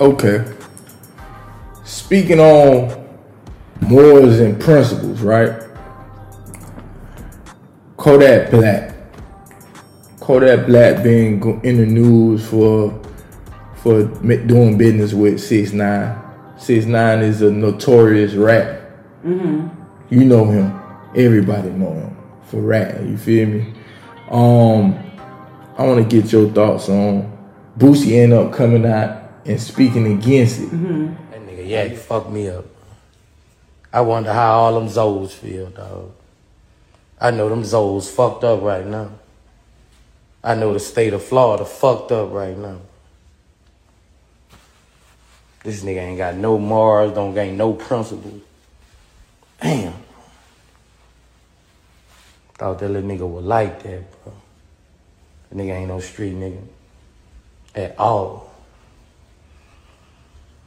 Okay. Speaking on morals and principles, right? Kodak Black. Kodak Black being in the news for for doing business with Six Nine. Six Nine is a notorious rat. You know him. Everybody know him for rat. You feel me? Um, I want to get your thoughts on Boosie end up coming out and speaking against it. Mm-hmm. That nigga, yeah, he fucked me up. I wonder how all them Zoes feel, dog. I know them Zoes fucked up right now. I know the state of Florida fucked up right now. This nigga ain't got no morals, don't gain no principles. Damn. Thought that little nigga would like that, bro. That nigga ain't no street nigga. At all.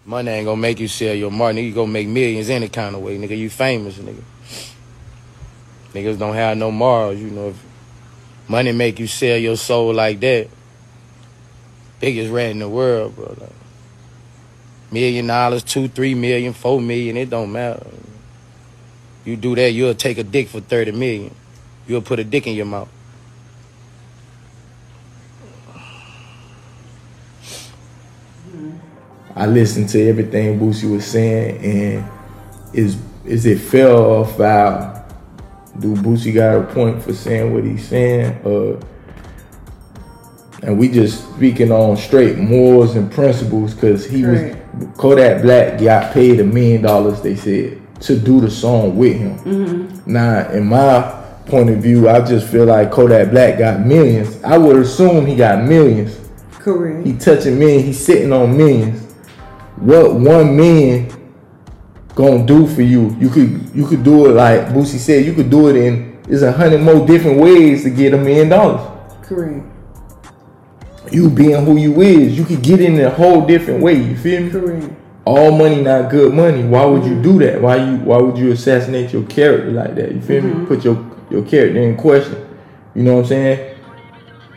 Money ain't gonna make you sell your money. Nigga, you gonna make millions any kind of way. Nigga, you famous, nigga. Niggas don't have no morals, you know. If money make you sell your soul like that, biggest rat in the world, bro. Like, million dollars, two, three million, four million, it don't matter. You do that, you'll take a dick for 30 million. You'll put a dick in your mouth. I listened to everything Boosie was saying, and is is it fair or foul? Do Boosie got a point for saying what he's saying? Uh, and we just speaking on straight morals and principles because he Correct. was Kodak Black got paid a million dollars. They said to do the song with him. Now, in my point of view, I just feel like Kodak Black got millions. I would assume he got millions. Correct. He touching million. He's sitting on millions. What one million gonna do for you? You could you could do it like Boosie said. You could do it in. There's a hundred more different ways to get a million dollars. Correct. You being who you is, you could get in a whole different way. You feel me? Correct. All money not good money. Why would you mm-hmm. do that? Why you Why would you assassinate your character like that? You feel me? Mm-hmm. Put your your character in question. You know what I'm saying?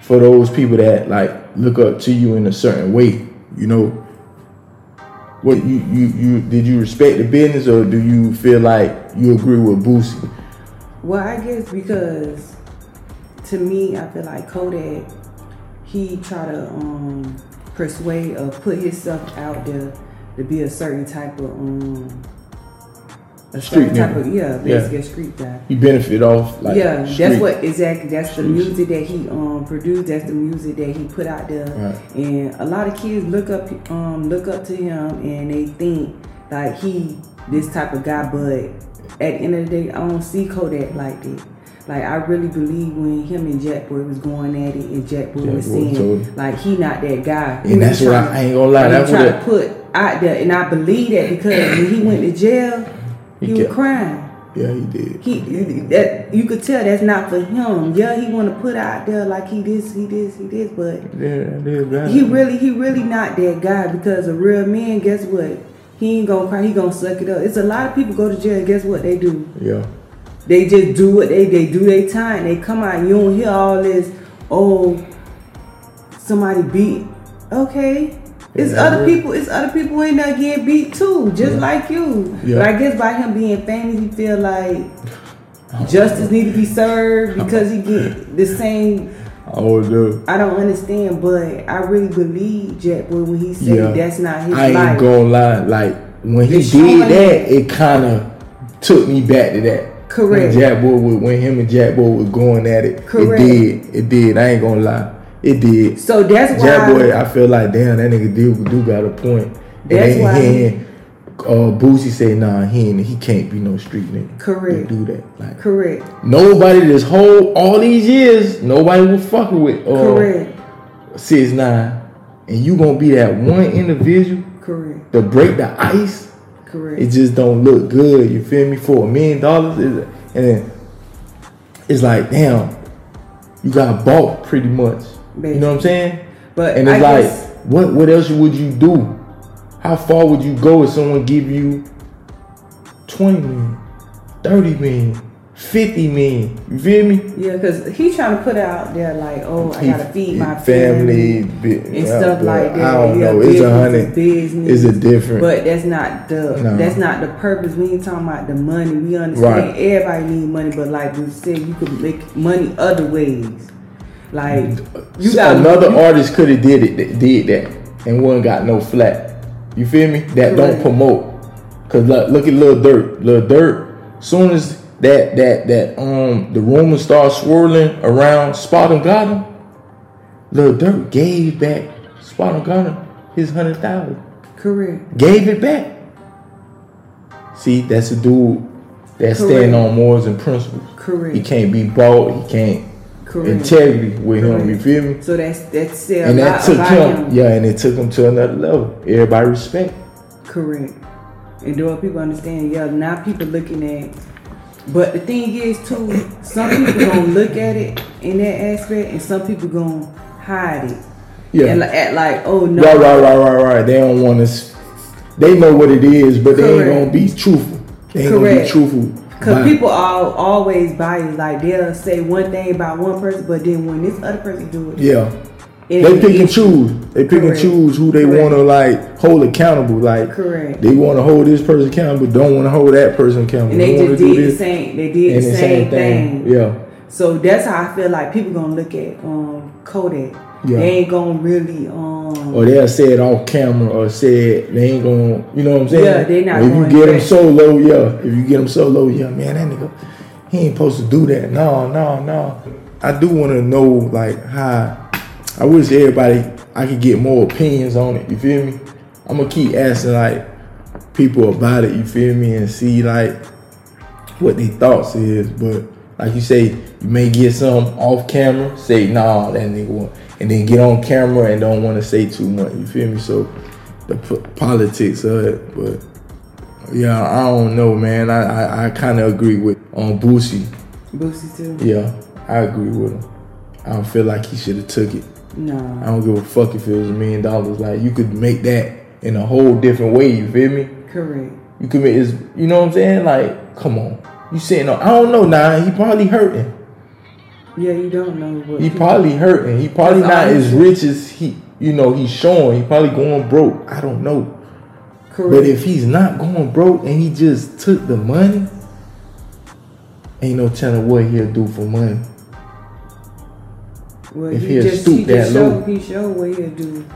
For those people that like look up to you in a certain way, you know. What you you you did you respect the business or do you feel like you agree with Boosie? Well, I guess because to me, I feel like Kodak, he try to um, persuade or put himself out there to be a certain type of um, a Street type nigga. of yeah, Yeah. basically a street guy. He benefit off like yeah, street. that's what exactly. That's the music that he um produced. That's the music that he put out there. Right. And a lot of kids look up um look up to him and they think like he this type of guy. But at the end of the day, I don't see Kodak like that. Like I really believe when him and Jack Boy was going at it, and Jack Boy Jack was saying like he not that guy. And that's what I- I ain't gonna lie, that's what to put out there, and I believe that because when he went to jail, He he, was crying Yeah, he did. he that you could tell that's not for him. Yeah, he want to put out there like he this, he this, he this, but Yeah, that is right. he really, he really not that guy because a real man, guess what? He ain't gonna cry. He gonna suck it up. It's a lot of people go to jail. Guess what they do? Yeah. They just do what they they do their time. They come out. You don't hear all this. Oh, somebody beat. Okay. It's Yeah, other people. It's other people in there getting beat too, just like you. Yeah. But I guess by him being famous, he feel like justice need to be served because he get the same. I would do. I don't understand, but I really believe Jack Boy when he said Yeah. that's not his I ain't life. gonna lie. Like when he It's did that, it kind of took me back to that. Correct. When Jack Boy, when him and Jack Boy was going at it, Correct. it did. It did. I ain't gonna lie. It did. So that's why. Jack Boy, I feel like damn that nigga do do got a point. That's and then why he uh, Boosie say nah, he ain't, he can't be no street nigga. Correct. Do that. Like correct. nobody this whole all these years, nobody was fucking with uh, Correct. six nine, and you gonna be that one individual Correct. to break the ice. Correct. It just don't look good. You feel me? For a million dollars, and then it's like, damn, you got bought pretty much. You know what I'm saying? But and it's I like, guess- what what else would you do? How far would you go if someone give you 20 million, 30 million, 50 million. You feel me? Yeah, because he trying to put out there like, oh, I He- gotta feed my family, family, and stuff but like that. I don't Yeah, know. It's a hundred. is business. It's a different. But that's not the No. that's not the purpose. We ain't talking about the money. We understand Right. everybody need money, but like we said, you could make money other ways. Like you got another you, artist could have did it, that did that, and one got no flat. You feel me? That don't promote. Cause look, look at Lil Durk. Lil Durk. Soon as that that that um the rumors start swirling around SpotemGottem, Lil Durk gave back SpotemGottem his hundred thousand. correct. Gave it back. See, that's a dude that's Correct. on morals and principles. Correct. He can't be bought. He can't Correct. integrity with him. You feel me? So that's that's said and that took him, him. yeah, and it took him to another level. Everybody respect. Correct. And do people understand? Yeah, now people looking at. But the thing is, too, some people gonna look at it in that aspect, and some people gonna hide it Yeah, and like, act like, oh no, right, right, right, right, right. They don't want to. They know what it is, but they ain't gonna be truthful. They ain't gonna be Correct. truthful. Because people are always biased. Like they'll say one thing about one person, but then when this other person do it, yeah, it they pick and choose. They pick and choose who they want to like hold accountable. Like Correct. they want to hold this person accountable, don't want to hold that person accountable. And they don't just did the same. They did the same, thing. Yeah, So that's how I feel like people gonna look at um Kodak. Yeah. They ain't gonna really um. or they'll say it off camera, or say it. They ain't gonna, you know what I'm saying? Yeah, they not If you get them address- solo, yeah. If you get them so solo, yeah, man, that nigga, he ain't supposed to do that. No, no, no. I do want to know, like, how. I wish everybody, I could get more opinions on it. You feel me? I'm gonna keep asking like people about it. You feel me? And see like what their thoughts is. But like you say, you may get some off camera, say nah, that nigga want, and then get on camera and don't want to say too much. You feel me? So the p- politics of it, but yeah, I don't know, man. I I, I kind of agree with on Boosie. Boosie too. Yeah, I agree with him. I don't feel like he should have took it. No. I don't give a fuck if it was a million dollars. Like you could make that in a whole different way. You feel me? Correct. You could make is you know what I'm saying? Like, come on. You sitting on I don't know now, he probably hurting. Yeah, you don't know what. He people- probably hurting. He probably not honest. as rich as he you know, he's showing. He probably going broke. I don't know. Correct. But if he's not going broke and he just took the money, ain't no telling what he'll do for money. well, if he he'll just stoop he that just show low. he show what he'll do.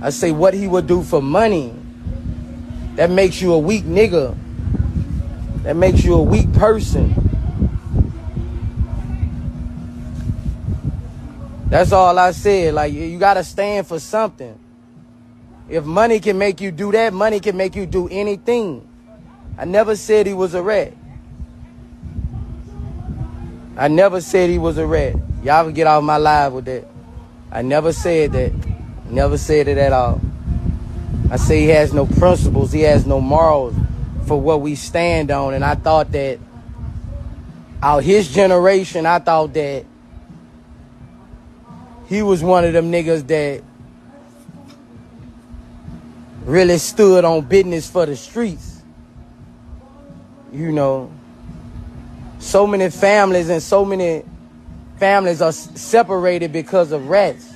I say what he would do for money. That makes you a weak nigga. That makes you a weak person. That's all I said. Like you gotta stand for something. If money can make you do that, money can make you do anything. I never said he was a rat. I never said he was a rat. Y'all can get off my live with that. I never said that. Never said it at all. I say he has no principles, he has no morals for what we stand on. And I thought that out his generation, I thought that he was one of them niggas that really stood on business for the streets. You know, so many families and so many families are separated because of rats.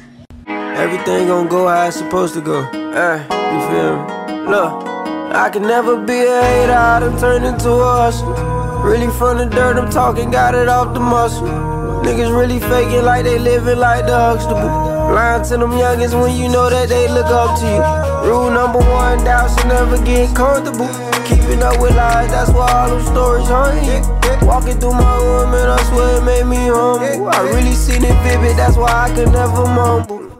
Everything gon' go how it's supposed to go. Eh, you feel me? Look, I can never be a hater, I done turned into a hustler. Really from the dirt, I'm talking, got it off the muscle. Niggas really faking like they living like the Huxtable. Lying to them youngins when you know that they look up to you. Rule number one, doubt should never get comfortable. Keeping up with lies, that's why all them stories haunt you. Walking through my room and I swear it made me humble. I really seen it vivid, that's why I could never mumble.